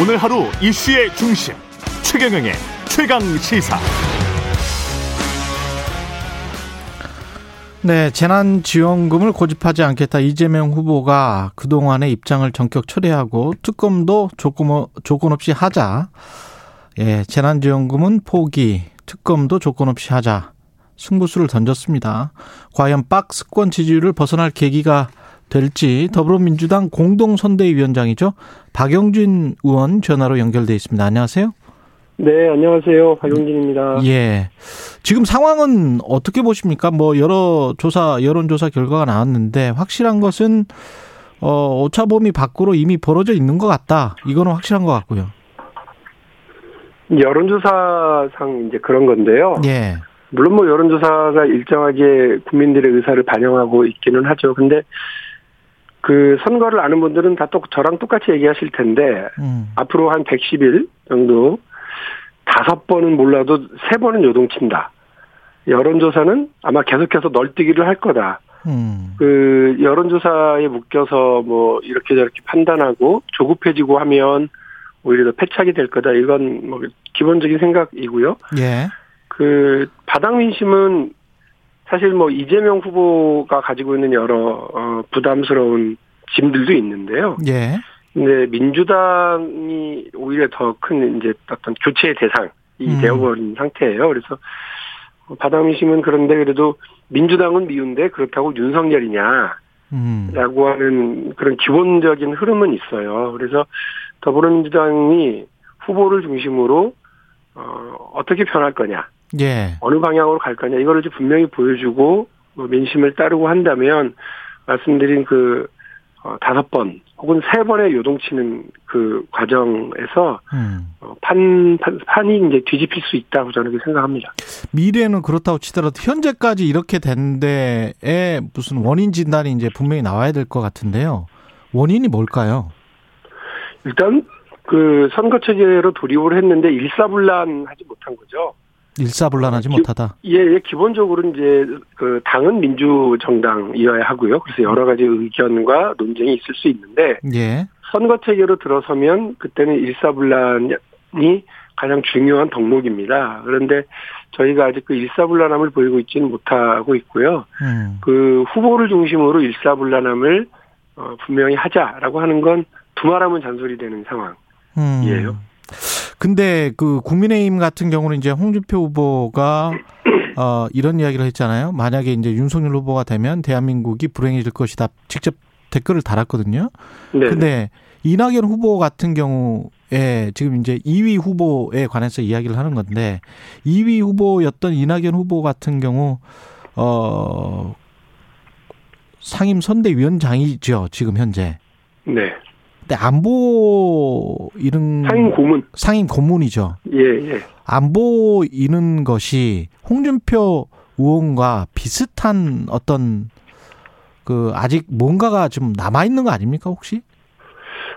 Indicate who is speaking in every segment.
Speaker 1: 오늘 하루 이슈의 중심 최경영의 최강 시사.
Speaker 2: 네, 재난지원금을 고집하지 않겠다 이재명 후보가 그동안의 입장을 전격 철회하고 특검도 조건, 조건 없이 하자. 예, 재난지원금은 포기, 특검도 조건 없이 하자. 승부수를 던졌습니다. 과연 박스권 지지율을 벗어날 계기가 될지 더불어민주당 공동선대위원장이죠. 박영진 의원 전화로 연결돼 있습니다. 안녕하세요.
Speaker 3: 네, 안녕하세요. 박용진입니다.
Speaker 2: 예. 지금 상황은 어떻게 보십니까? 뭐 여러 조사 여론 조사 결과가 나왔는데 확실한 것은 어 오차범위 밖으로 이미 벌어져 있는 것 같다. 이거는 확실한 것 같고요.
Speaker 3: 여론조사상 이제 그런 건데요.
Speaker 2: 예.
Speaker 3: 물론 뭐 여론조사가 일정하게 국민들의 의사를 반영하고 있기는 하죠. 근데 그 선거를 아는 분들은 다 또 저랑 똑같이 얘기하실 텐데
Speaker 2: 음.
Speaker 3: 앞으로 한 110일 정도 다섯 번은 몰라도 세 번은 요동친다. 여론조사는 아마 계속해서 널뛰기를 할 거다.
Speaker 2: 음.
Speaker 3: 그 여론조사에 묶여서 뭐 이렇게 저렇게 판단하고 조급해지고 하면 오히려 더 패착이 될 거다. 이건 뭐 기본적인 생각이고요.
Speaker 2: 예.
Speaker 3: 그 바닥 민심은 사실 뭐 이재명 후보가 가지고 있는 여러 어 부담스러운 짐들도 있는데요.
Speaker 2: 예.
Speaker 3: 근데 민주당이 오히려 더 큰 이제 어떤 교체의 대상이
Speaker 2: 음.
Speaker 3: 되어버린 상태예요. 그래서 바닥 민심은 그런데 그래도 민주당은 미운데 그렇다고 윤석열이냐
Speaker 2: 음.
Speaker 3: 라고 하는 그런 기본적인 흐름은 있어요. 그래서 더불어민주당이 후보를 중심으로 어, 어떻게 변할 거냐,
Speaker 2: 예.
Speaker 3: 어느 방향으로 갈 거냐 이거를 이제 분명히 보여주고 뭐 민심을 따르고 한다면 말씀드린 그 어, 다섯 번 혹은 세 번의 요동치는 그 과정에서
Speaker 2: 음.
Speaker 3: 어, 판, 판 판이 이제 뒤집힐 수 있다고 저는 생각합니다.
Speaker 2: 미래는 그렇다고 치더라도 현재까지 이렇게 된 데에 무슨 원인 진단이 이제 분명히 나와야 될 것 같은데요. 원인이 뭘까요?
Speaker 3: 일단 그 선거 체계로 돌입을 했는데 일사불란하지 못한 거죠.
Speaker 2: 일사불란하지
Speaker 3: 기-
Speaker 2: 못하다.
Speaker 3: 예, 예, 기본적으로 이제 그 당은 민주정당이어야 하고요. 그래서 여러 가지 의견과 논쟁이 있을 수 있는데
Speaker 2: 예.
Speaker 3: 선거 체계로 들어서면 그때는 일사불란이 가장 중요한 덕목입니다. 그런데 저희가 아직 그 일사불란함을 보이고 있지는 못하고 있고요.
Speaker 2: 음.
Speaker 3: 그 후보를 중심으로 일사불란함을 어, 분명히 하자라고 하는 건 두말하면 잔소리 되는 상황.
Speaker 2: 음.
Speaker 3: 이에요.
Speaker 2: 근데 그 국민의힘 같은 경우는 이제 홍준표 후보가 어 이런 이야기를 했잖아요. 만약에 이제 윤석열 후보가 되면 대한민국이 불행해질 것이다. 직접 댓글을 달았거든요.
Speaker 3: 네.
Speaker 2: 근데 이낙연 후보 같은 경우에 지금 이제 2위 후보에 관해서 이야기를 하는 건데 2위 후보였던 이낙연 후보 같은 경우 어 상임 선대위원장이죠 지금 현재.
Speaker 3: 네.
Speaker 2: 근데 안보 이런
Speaker 3: 상임 고문.
Speaker 2: 상임 고문이죠.
Speaker 3: 예, 예.
Speaker 2: 안 보 이는 것이 홍준표 의원과 비슷한 어떤 그 아직 뭔가가 좀 남아 있는 거 아닙니까 혹시?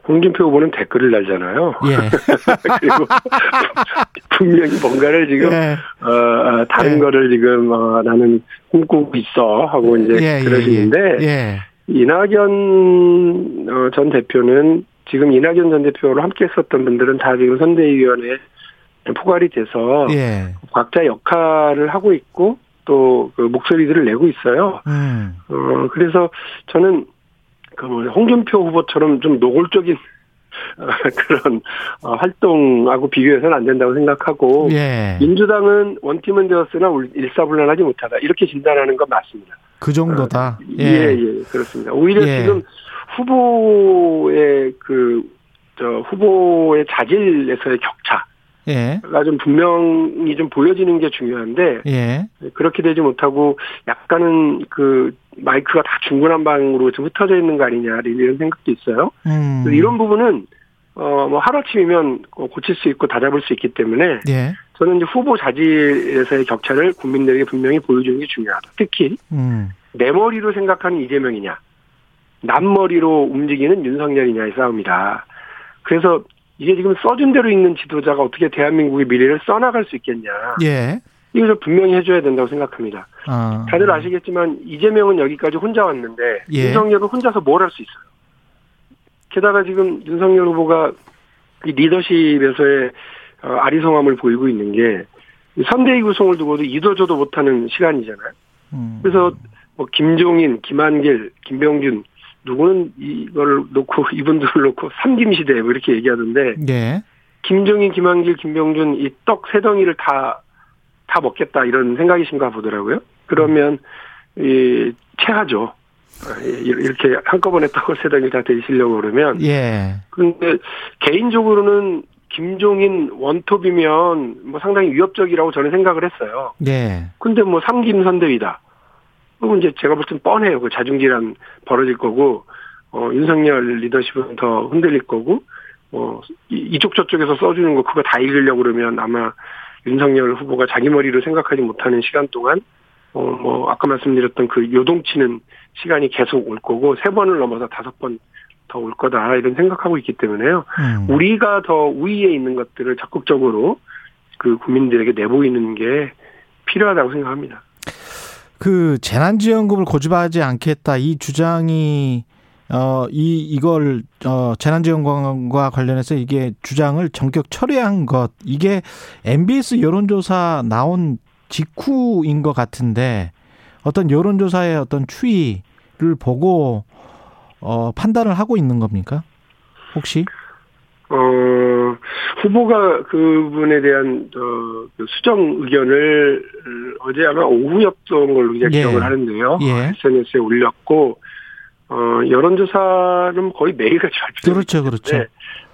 Speaker 3: 홍준표 후보는 댓글을 달잖아요.
Speaker 2: 예.
Speaker 3: 그리고 분명히 뭔가를 지금
Speaker 2: 예.
Speaker 3: 어, 어, 다른
Speaker 2: 예.
Speaker 3: 거를 지금 어, 나는 꿈꾸고 있어 하고 이제
Speaker 2: 예, 예,
Speaker 3: 그러시는데
Speaker 2: 예.
Speaker 3: 이낙연 어, 전 대표는 지금 이낙연 전 대표로 함께 했었던 분들은 다 지금 선대위원회에 포괄이 돼서
Speaker 2: 예.
Speaker 3: 각자 역할을 하고 있고 또 그 목소리들을 내고 있어요.
Speaker 2: 음.
Speaker 3: 어, 그래서 저는 그뭐 홍준표 후보처럼 좀 노골적인 어, 그런 어, 활동하고 비교해서는 안 된다고 생각하고
Speaker 2: 예.
Speaker 3: 민주당은 원팀은 되었으나 울- 일사불란하지 못하다 이렇게 진단하는 건 맞습니다.
Speaker 2: 그 정도다.
Speaker 3: 예, 예, 그렇습니다. 오히려
Speaker 2: 예.
Speaker 3: 지금 후보의 그, 저, 후보의 자질에서의 격차가
Speaker 2: 예.
Speaker 3: 좀 분명히 좀 보여지는 게 중요한데,
Speaker 2: 예.
Speaker 3: 그렇게 되지 못하고 약간은 그 마이크가 다 중구난 방으로 좀 흩어져 있는 거 아니냐, 이런 생각도 있어요.
Speaker 2: 음.
Speaker 3: 이런 부분은, 어, 뭐 하루아침이면 고칠 수 있고 다잡을 수 있기 때문에,
Speaker 2: 예.
Speaker 3: 저는 이제 후보 자질에서의 격차를 국민들에게 분명히 보여주는 게 중요하다. 특히,
Speaker 2: 음.
Speaker 3: 내 머리로 생각하는 이재명이냐, 남머리로 움직이는 윤석열이냐의 싸움이다. 그래서 이게 지금 써준 대로 있는 지도자가 어떻게 대한민국의 미래를 써나갈 수 있겠냐.
Speaker 2: 예.
Speaker 3: 이걸 분명히 해줘야 된다고 생각합니다.
Speaker 2: 아.
Speaker 3: 다들 아시겠지만 이재명은 여기까지 혼자 왔는데
Speaker 2: 예.
Speaker 3: 윤석열은 혼자서 뭘 할 수 있어요. 게다가 지금 윤석열 후보가 이 리더십에서의 어, 아리송함을 보이고 있는 게 선대위 구성을 두고도 이도저도 못하는 시간이잖아요.
Speaker 2: 음.
Speaker 3: 그래서 뭐 김종인, 김한길, 김병준 누구는 이걸 놓고 이분들을 놓고 삼김 시대 뭐 이렇게 얘기하던데
Speaker 2: 예.
Speaker 3: 김종인, 김한길, 김병준 이 떡 세 덩이를 다 다 먹겠다 이런 생각이신가 보더라고요. 그러면 이 체하죠. 아, 이렇게 한꺼번에 떡을 세 덩이 다 드시려고 그러면
Speaker 2: 예.
Speaker 3: 근데 개인적으로는 김종인 원톱이면 뭐 상당히 위협적이라고 저는 생각을 했어요.
Speaker 2: 예.
Speaker 3: 근데 뭐 삼김 선대위다. 그럼 이제 제가 볼 땐 뻔해요. 그 자중질환 벌어질 거고, 어, 윤석열 리더십은 더 흔들릴 거고, 어, 이- 이쪽 저쪽에서 써주는 거 그거 다 읽으려고 그러면 아마 윤석열 후보가 자기 머리로 생각하지 못하는 시간 동안, 어, 뭐, 아까 말씀드렸던 그 요동치는 시간이 계속 올 거고, 세 번을 넘어서 다섯 번 더 올 거다, 이런 생각하고 있기 때문에요.
Speaker 2: 음.
Speaker 3: 우리가 더 우위에 있는 것들을 적극적으로 그 국민들에게 내보이는 게 필요하다고 생각합니다.
Speaker 2: 그 재난지원금을 고집하지 않겠다 이 주장이 어 이 이걸 어 재난지원금과 관련해서 이게 주장을 전격 철회한 것 이게 MBS 여론조사 나온 직후인 것 같은데 어떤 여론조사의 어떤 추이를 보고 어 판단을 하고 있는 겁니까? 혹시?
Speaker 3: 어, 후보가 그분에 대한, 어, 그 수정 의견을 어제 아마 오후였던 걸로
Speaker 2: 예.
Speaker 3: 기억을 하는데요.
Speaker 2: 예.
Speaker 3: SNS에 올렸고, 어, 여론조사는 거의 매일같이 발표되고
Speaker 2: 그렇죠, 그렇죠.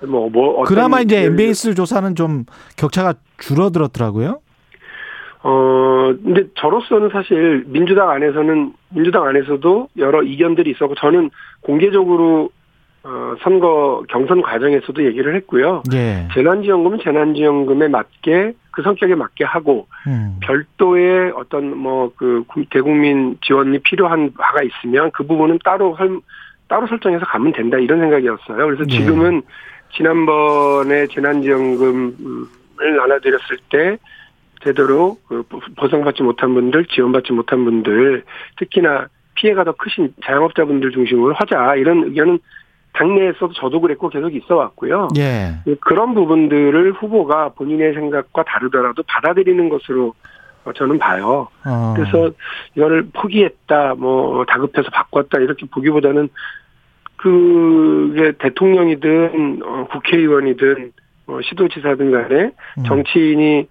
Speaker 3: 뭐, 뭐,
Speaker 2: 그나마 이제 MBS 조사는 좀 격차가 줄어들었더라고요.
Speaker 3: 어, 근데 저로서는 사실 민주당 안에서는, 민주당 안에서도 여러 이견들이 있었고, 저는 공개적으로, 어, 선거 경선 과정에서도 얘기를 했고요.
Speaker 2: 예.
Speaker 3: 재난지원금은 재난지원금에 맞게, 그 성격에 맞게 하고,
Speaker 2: 음.
Speaker 3: 별도의 어떤 뭐, 그, 구- 대국민 지원이 필요한 바가 있으면 그 부분은 따로 설, 따로 설정해서 가면 된다, 이런 생각이었어요. 그래서
Speaker 2: 예.
Speaker 3: 지금은 지난번에 재난지원금을 나눠드렸을 때, 제대로 그 보상받지 못한 분들, 지원받지 못한 분들, 특히나 피해가 더 크신 자영업자분들 중심으로 하자 이런 의견은 당내에서도 저도 그랬고 계속 있어 왔고요.
Speaker 2: 예.
Speaker 3: 그런 부분들을 후보가 본인의 생각과 다르더라도 받아들이는 것으로 어, 저는 봐요.
Speaker 2: 어.
Speaker 3: 그래서 이거를 포기했다, 뭐 다급해서 바꿨다 이렇게 보기보다는 그게 대통령이든 어, 국회의원이든 어, 시도지사든 간에
Speaker 2: 음.
Speaker 3: 정치인이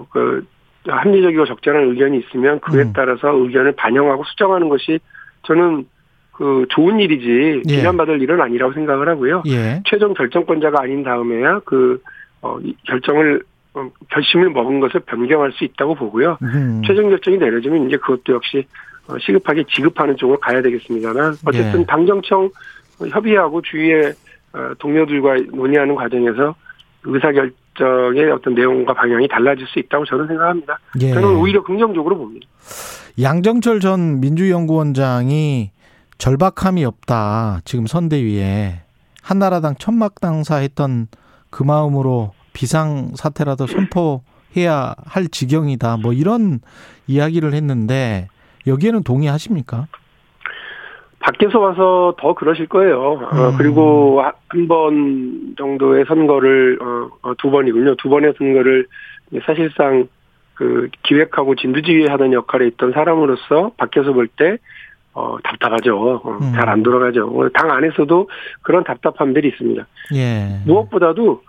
Speaker 3: 어, 그, 합리적이고 적절한 의견이 있으면 그에
Speaker 2: 음.
Speaker 3: 따라서 의견을 반영하고 수정하는 것이 저는 그 좋은 일이지
Speaker 2: 예.
Speaker 3: 비난받을 일은 아니라고 생각을 하고요.
Speaker 2: 예.
Speaker 3: 최종 결정권자가 아닌 다음에야 그, 어, 이 결정을, 어, 결심을 먹은 것을 변경할 수 있다고 보고요.
Speaker 2: 음.
Speaker 3: 최종 결정이 내려지면 이제 그것도 역시 어, 시급하게 지급하는 쪽으로 가야 되겠습니다만 어쨌든
Speaker 2: 예.
Speaker 3: 당정청 협의하고 주위의 어, 동료들과 논의하는 과정에서 의사결 정의 어떤 내용과 방향이 달라질 수 있다고 저는 생각합니다.
Speaker 2: 예.
Speaker 3: 저는 오히려 긍정적으로 봅니다.
Speaker 2: 양정철 전 민주연구원장이 절박함이 없다. 지금 선대위에 한나라당 천막당사 했던 그 마음으로 비상 사태라도 선포해야 할 지경이다. 뭐 이런 이야기를 했는데 여기에는 동의하십니까?
Speaker 3: 밖에서 와서 더 그러실 거예요. 어,
Speaker 2: 음.
Speaker 3: 그리고 한 번 정도의 선거를 어, 어, 두 번이군요. 두 번의 선거를 사실상 그 기획하고 진두지휘하는 역할에 있던 사람으로서 밖에서 볼때 어, 답답하죠. 어,
Speaker 2: 음.
Speaker 3: 잘안 돌아가죠. 어, 당 안에서도 그런 답답함들이 있습니다.
Speaker 2: 예.
Speaker 3: 무엇보다도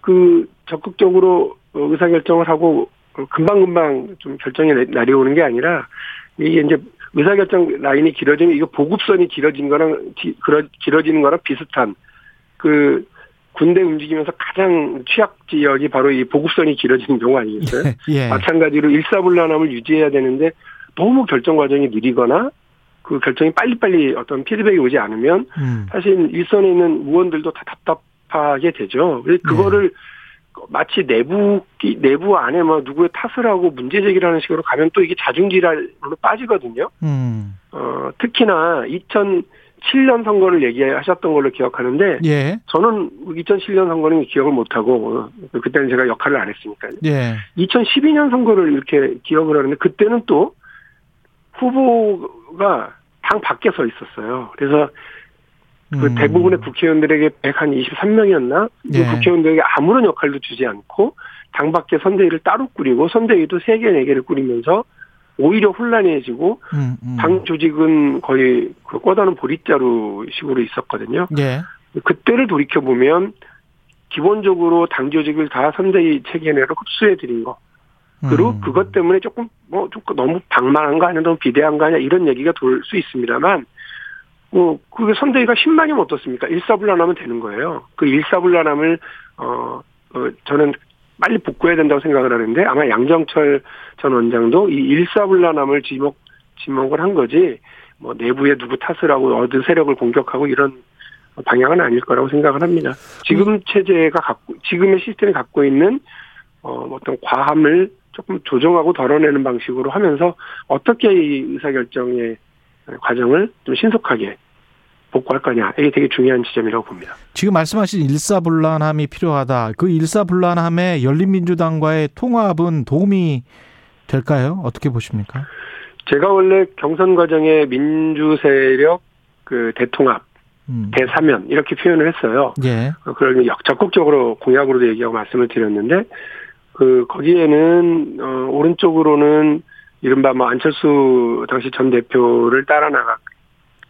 Speaker 3: 그 적극적으로 어, 의사결정을 하고 어, 금방금방 좀 결정이 내- 내려오는 게 아니라 이게 이제 의사결정 라인이 길어지면 이거 보급선이 길어진 거랑 길어- 길어지는 거랑 비슷한 그 군대 움직이면서 가장 취약 지역이 바로 이 보급선이 길어지는 경우 아니겠어요?
Speaker 2: 예.
Speaker 3: 마찬가지로 일사불란함을 유지해야 되는데 너무 결정 과정이 느리거나 그 결정이 빨리빨리 어떤 피드백이 오지 않으면
Speaker 2: 음.
Speaker 3: 사실 일선에 있는 의원들도 다 답답하게 되죠. 그래서
Speaker 2: 네.
Speaker 3: 그거를 마치 내부 끼- 내부 안에 뭐 누구의 탓을 하고 문제 제기를 하는 식으로 가면 또 이게 자중질환으로 빠지거든요.
Speaker 2: 음.
Speaker 3: 어, 특히나 2007년 선거를 얘기하셨던 걸로 기억하는데
Speaker 2: 예.
Speaker 3: 저는 2007년 선거는 기억을 못 하고 어, 그때는 제가 역할을 안 했으니까요.
Speaker 2: 예.
Speaker 3: 2012년 선거를 이렇게 기억을 하는데 그때는 또 후보가 당 밖에 서 있었어요. 그래서 그
Speaker 2: 음.
Speaker 3: 대부분의 국회의원들에게 123명이었나? 그
Speaker 2: 예.
Speaker 3: 국회의원들에게 아무런 역할도 주지 않고 당 밖에 선대위를 따로 꾸리고 선대위도 3개, 4개를 꾸리면서 오히려 혼란해지고
Speaker 2: 음, 음.
Speaker 3: 당 조직은 거의 그 꼬다는 보릿자루 식으로 있었거든요.
Speaker 2: 예.
Speaker 3: 그때를 돌이켜 보면 기본적으로 당 조직을 다 선대위 체계 내로 흡수해 드린 거. 그리고
Speaker 2: 음.
Speaker 3: 그것 때문에 조금 뭐좀 너무 방만한 거 아니야, 너무 비대한 거 아니야 이런 얘기가 돌 수 있습니다만, 뭐 그게 선대위가 10만이면 어떻습니까? 일사불란하면 되는 거예요. 그 일사불란함을 어, 어 저는 빨리 복구해야 된다고 생각을 하는데 아마 양정철 전 원장도 이 일사불란함을 지목 지목을 한 거지 뭐 내부에 누구 탓을 하고 어느 세력을 공격하고 이런 방향은 아닐 거라고 생각을 합니다. 지금 체제가 갖고 지금의 시스템이 갖고 있는 어 어떤 과함을 조금 조정하고 덜어내는 방식으로 하면서 어떻게 이 의사결정의 과정을 좀 신속하게 복구할 거냐 이게 되게 중요한 지점이라고 봅니다.
Speaker 2: 지금 말씀하신 일사불란함이 필요하다. 그 일사불란함에 열린민주당과의 통합은 도움이 될까요? 어떻게 보십니까?
Speaker 3: 제가 원래 경선 과정에 민주 세력 그 대통합,
Speaker 2: 음.
Speaker 3: 대사면 이렇게 표현을 했어요.
Speaker 2: 예.
Speaker 3: 어, 그걸 역- 적극적으로 공약으로도 얘기하고 말씀을 드렸는데 그 거기에는 어 오른쪽으로는 이른바 뭐 안철수 당시 전 대표를 따라 나갔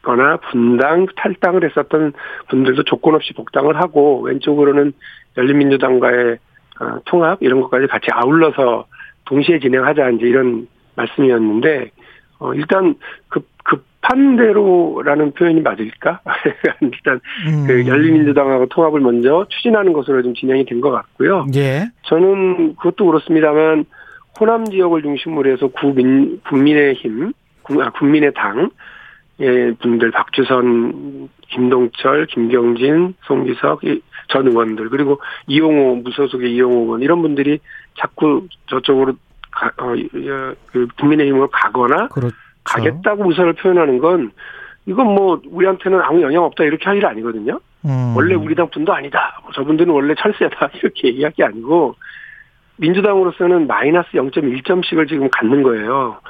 Speaker 3: 거나 분당 탈당을 했었던 분들도 조건 없이 복당을 하고 왼쪽으로는 열린민주당과의 어, 통합 이런 것까지 같이 아울러서 동시에 진행하자 이제 이런 말씀이었는데 어 일단 급 급한 대로라는 표현이 맞을까? 일단
Speaker 2: 음.
Speaker 3: 그 열린민주당하고 통합을 먼저 추진하는 것으로 좀 진행이 된 것 같고요.
Speaker 2: 예.
Speaker 3: 저는 그것도 그렇습니다만 호남 지역을 중심으로 해서 구민 국민의힘, 국- 아, 국민의당 의 분들 박주선, 김동철, 김경진, 송기석 이- 전 의원들 그리고 이용호 무소속의 이용호 의원 이런 분들이 자꾸 저쪽으로 가, 어, 어, 그 국민의힘으로 가거나
Speaker 2: 그렇죠.
Speaker 3: 가겠다고 의사를 표현하는 건 이건 뭐 우리한테는 아무 영향 없다 이렇게 할 일 아니거든요.
Speaker 2: 음.
Speaker 3: 원래 우리 당 분도 아니다. 뭐 저분들은 원래 철새다. 이렇게 얘기할 게 아니고 민주당으로서는 마이너스 0.1점씩을 지금 갖는 거예요.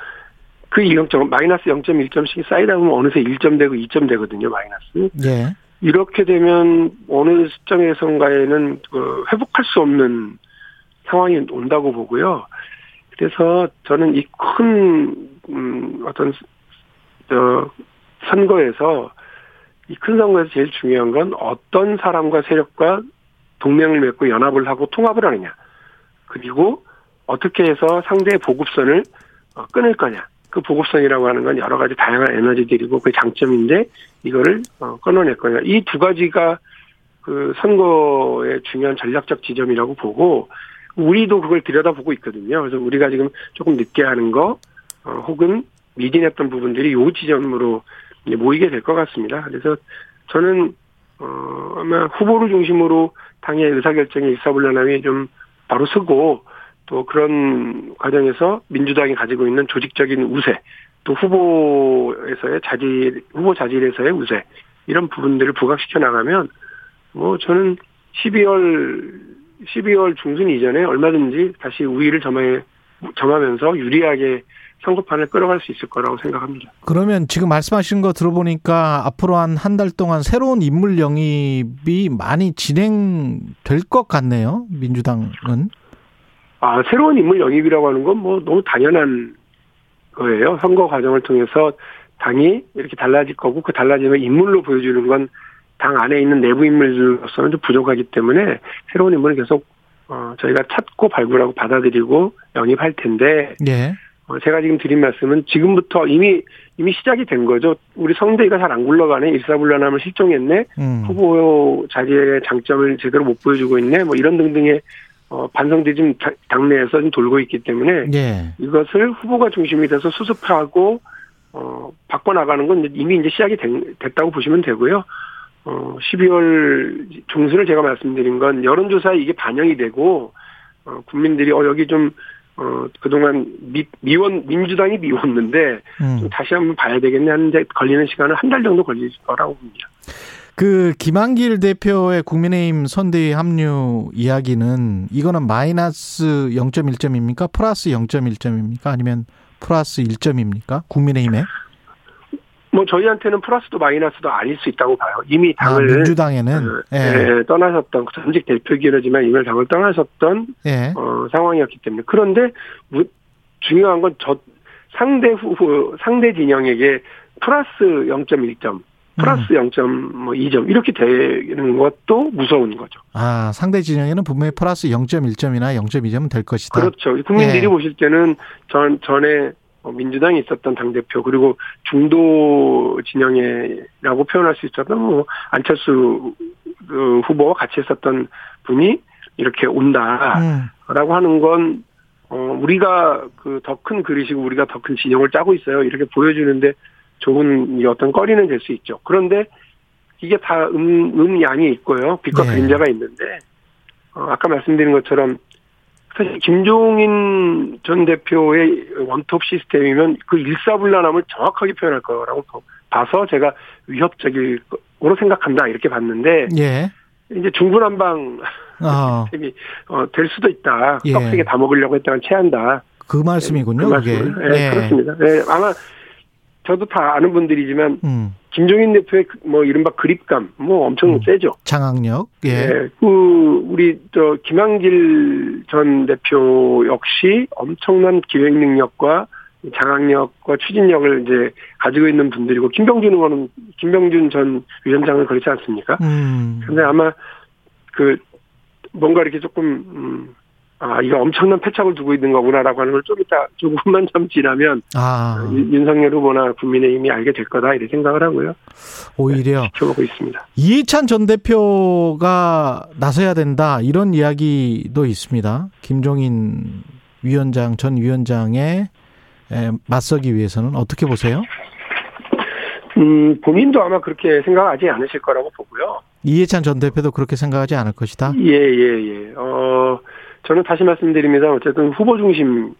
Speaker 3: 그 0점 마이너스 0.1점씩이 쌓이다 보면 어느새 1점 되고 2점 되거든요. 마이너스.
Speaker 2: 예.
Speaker 3: 이렇게 되면 어느 시점에선가에는 그 회복할 수 없는 상황이 온다고 보고요. 그래서 저는 이큰 음, 어떤 저 선거에서 이 큰 선거에서 제일 중요한 건 어떤 사람과 세력과 동맹을 맺고 연합을 하고 통합을 하느냐. 그리고 어떻게 해서 상대의 보급선을 어, 끊을 거냐. 그 보급선이라고 하는 건 여러 가지 다양한 에너지들이고 그 장점인데 이거를 어, 끊어낼 거냐. 이두 가지가 그 선거의 중요한 전략적 지점이라고 보고 우리도 그걸 들여다보고 있거든요. 그래서 우리가 지금 조금 늦게 하는 거 어, 혹은 미진했던 부분들이 요 지점으로 이제 모이게 될 것 같습니다. 그래서 저는 어, 아마 후보를 중심으로 당의 의사결정에 일사불란함이 좀 바로 서고 또 그런 과정에서 민주당이 가지고 있는 조직적인 우세 또 후보에서의 자질 후보 자질에서의 우세 이런 부분들을 부각시켜 나가면 뭐 저는 12월 12월 중순 이전에 얼마든지 다시 우위를 점해 점하면서 유리하게 선거판을 끌어갈 수 있을 거라고 생각합니다.
Speaker 2: 그러면 지금 말씀하신 거 들어보니까 앞으로 한 한 달 동안 새로운 인물 영입이 많이 진행될 것 같네요. 민주당은.
Speaker 3: 아, 새로운 인물 영입이라고 하는 건 뭐 너무 당연한 거예요. 선거 과정을 통해서 당이 이렇게 달라질 거고 그 달라짐을 인물로 보여주는 건 당 안에 있는 내부 인물들로서는 좀 부족하기 때문에 새로운 인물을 계속 어, 저희가 찾고 발굴하고 받아들이고 영입할 텐데
Speaker 2: 예.
Speaker 3: 어, 제가 지금 드린 말씀은 지금부터 이미 이미 시작이 된 거죠. 우리 성대위가 잘 안 굴러가네. 일사불란함을 실종했네.
Speaker 2: 음.
Speaker 3: 후보 자리의 장점을 제대로 못 보여주고 있네. 뭐 이런 등등의 어, 반성들이 좀 다- 당내에서 좀 돌고 있기 때문에
Speaker 2: 예.
Speaker 3: 이것을 후보가 중심이 돼서 수습하고 어, 바꿔나가는 건 이미 이제 시작이 된- 됐다고 보시면 되고요. 어, 12월 중순을 제가 말씀드린 건 여론조사에 이게 반영이 되고 어, 국민들이 어 여기 좀 어, 그동안 미, 미원 민주당이 미웠는데
Speaker 2: 음.
Speaker 3: 좀 다시 한번 봐야 되겠네 하는데 걸리는 시간은 한 달 정도 걸릴 거라고 봅니다.
Speaker 2: 그 김한길 대표의 국민의힘 선대위 합류 이야기는 이거는 마이너스 0.1점입니까? 플러스 0.1점입니까? 아니면 플러스 1점입니까? 국민의힘에?
Speaker 3: 뭐 저희한테는 플러스도 마이너스도 아닐 수 있다고 봐요. 이미
Speaker 2: 아,
Speaker 3: 당을
Speaker 2: 민주당에는
Speaker 3: 어,
Speaker 2: 예.
Speaker 3: 예, 떠나셨던 전직 대표이긴 하지만 이미 당을 떠나셨던
Speaker 2: 예.
Speaker 3: 어, 상황이었기 때문에 그런데 무- 중요한 건 저 상대 후보 상대 진영에게 플러스 0.1점 플러스
Speaker 2: 음.
Speaker 3: 0.2점 이렇게 되는 것도 무서운 거죠.
Speaker 2: 아, 상대 진영에는 분명히 플러스 0.1점이나 0.2점은 될 것이다.
Speaker 3: 그렇죠. 국민들이
Speaker 2: 예.
Speaker 3: 보실 때는 전 전에 어, 민주당이 있었던 당 대표 그리고 중도 진영이라고 표현할 수 있었던 뭐 안철수 그 후보와 같이 했었던 분이 이렇게 온다라고
Speaker 2: 음.
Speaker 3: 하는 건 어, 우리가 그 더 큰 그릇이고 우리가 더 큰 진영을 짜고 있어요. 이렇게 보여주는데 좋은 이 어떤 꺼리는 될 수 있죠. 그런데 이게 다 음, 음 양이 있고요. 빛과
Speaker 2: 네.
Speaker 3: 그림자가 있는데 어, 아까 말씀드린 것처럼 사실 김종인 전 대표의 원톱 시스템이면 그 일사불란함을 정확하게 표현할 거라고 봐서 제가 위협적으로 생각한다 이렇게 봤는데
Speaker 2: 예.
Speaker 3: 이제 중구난방
Speaker 2: 어,
Speaker 3: 시스템이 어, 될 수도 있다.
Speaker 2: 예.
Speaker 3: 떡세게 다 먹으려고 했다간 체한다.
Speaker 2: 그 말씀이군요,
Speaker 3: 그
Speaker 2: 그게.
Speaker 3: 말씀을. 예, 그렇습니다. 예, 아마 저도 다 아는 분들이지만
Speaker 2: 음.
Speaker 3: 김종인 대표의 그뭐 이른바 그립감 뭐 엄청
Speaker 2: 음.
Speaker 3: 세죠.
Speaker 2: 장악력. 예.
Speaker 3: 예, 그 우리 저 김한길 전 대표 역시 엄청난 기획 능력과 장악력과 추진력을 이제 가지고 있는 분들이고 김병준 의원은 김병준 전 위원장은 그렇지 않습니까?
Speaker 2: 음.
Speaker 3: 근데 아마 그 뭔가 이렇게 조금 음, 아 이거 엄청난 패착을 두고 있는 거구나라고 하는 걸 좀 이따 조금만 좀 지나면
Speaker 2: 아,
Speaker 3: 윤- 윤석열 후보나 국민의힘이 알게 될 거다 이렇게 생각을 하고요.
Speaker 2: 오히려
Speaker 3: 지켜보고 있습니다.
Speaker 2: 이해찬 전 대표가 나서야 된다 이런 이야기도 있습니다. 김종인 위원장 전 위원장에 에, 맞서기 위해서는 어떻게 보세요?
Speaker 3: 음 본인도 아마 그렇게 생각하지 않으실 거라고 보고요.
Speaker 2: 이해찬 전 대표도 그렇게 생각하지 않을 것이다.
Speaker 3: 예, 예, 예. 어, 저는 다시 말씀드립니다. 어쨌든 후보 중심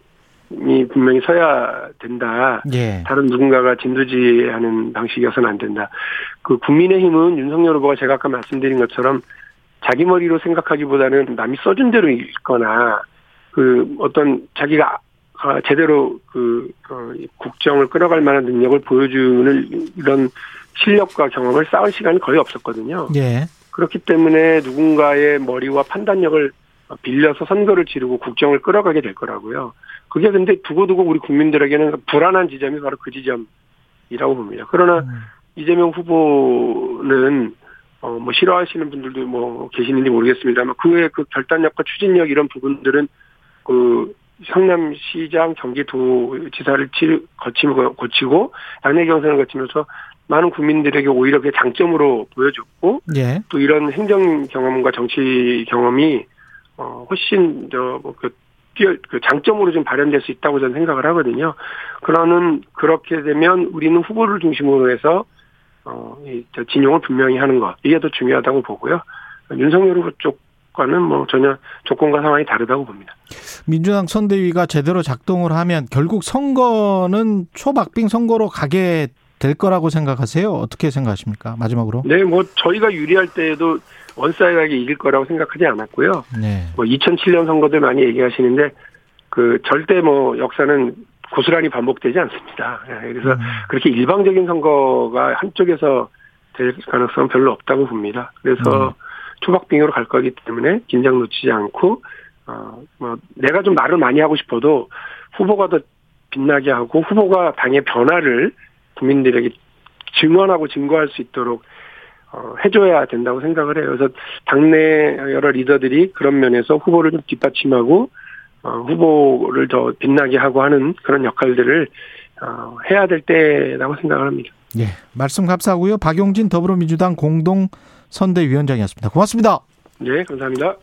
Speaker 3: 이 분명히 서야 된다.
Speaker 2: 예.
Speaker 3: 다른 누군가가 진두지휘하는 방식이어서는 안 된다. 그 국민의힘은 윤석열 후보가 제가 아까 말씀드린 것처럼 자기 머리로 생각하기보다는 남이 써준 대로 읽거나 그 어떤 자기가 아, 제대로 그 어, 국정을 끌어갈 만한 능력을 보여주는 이런 실력과 경험을 쌓을 시간이 거의 없었거든요.
Speaker 2: 예.
Speaker 3: 그렇기 때문에 누군가의 머리와 판단력을 빌려서 선거를 치르고 국정을 끌어가게 될 거라고요. 그게 근데 두고두고 우리 국민들에게는 불안한 지점이 바로 그 지점이라고 봅니다. 그러나
Speaker 2: 음.
Speaker 3: 이재명 후보는 어 뭐 싫어하시는 분들도 뭐 계시는지 모르겠습니다만 그의 그 결단력과 추진력 이런 부분들은 그 성남시장 경기도지사를 치- 거치고 거치고 당내 경선을 거치면서 많은 국민들에게 오히려 그게 장점으로 보여줬고
Speaker 2: 예.
Speaker 3: 또 이런 행정 경험과 정치 경험이 어 훨씬 저 뭐 그 뛰어 그 장점으로 좀 발현될 수 있다고 저는 생각을 하거든요. 그러는 그렇게 되면 우리는 후보를 중심으로 해서 어 이 저 진용을 분명히 하는 것 이게 더 중요하다고 보고요. 윤석열 후보 쪽과는 뭐 전혀 조건과 상황이 다르다고 봅니다.
Speaker 2: 민주당 선대위가 제대로 작동을 하면 결국 선거는 초박빙 선거로 가게 될 거라고 생각하세요? 어떻게 생각하십니까? 마지막으로.
Speaker 3: 네, 뭐 저희가 유리할 때에도 one-side하게 이길 거라고 생각하지 않았고요.
Speaker 2: 네.
Speaker 3: 뭐 2007년 선거들 많이 얘기하시는데 그 절대 뭐 역사는 고스란히 반복되지 않습니다. 예, 그래서
Speaker 2: 음.
Speaker 3: 그렇게 일방적인 선거가 한쪽에서 될 가능성은 별로 없다고 봅니다. 그래서
Speaker 2: 음.
Speaker 3: 초박빙으로 갈 거기 때문에 긴장 놓치지 않고 어뭐 내가 좀 말을 많이 하고 싶어도 후보가 더 빛나게 하고 후보가 당의 변화를 국민들에게 증언하고 증거할 수 있도록 어, 해줘야 된다고 생각을 해요. 그래서 당내 여러 리더들이 그런 면에서 후보를 좀 뒷받침하고 어, 후보를 더 빛나게 하고 하는 그런 역할들을 어, 해야 될 때라고 생각을 합니다.
Speaker 2: 예. 말씀 감사하고요. 박용진 더불어민주당 공동 선대위원장이었습니다. 고맙습니다.
Speaker 3: 네, 감사합니다.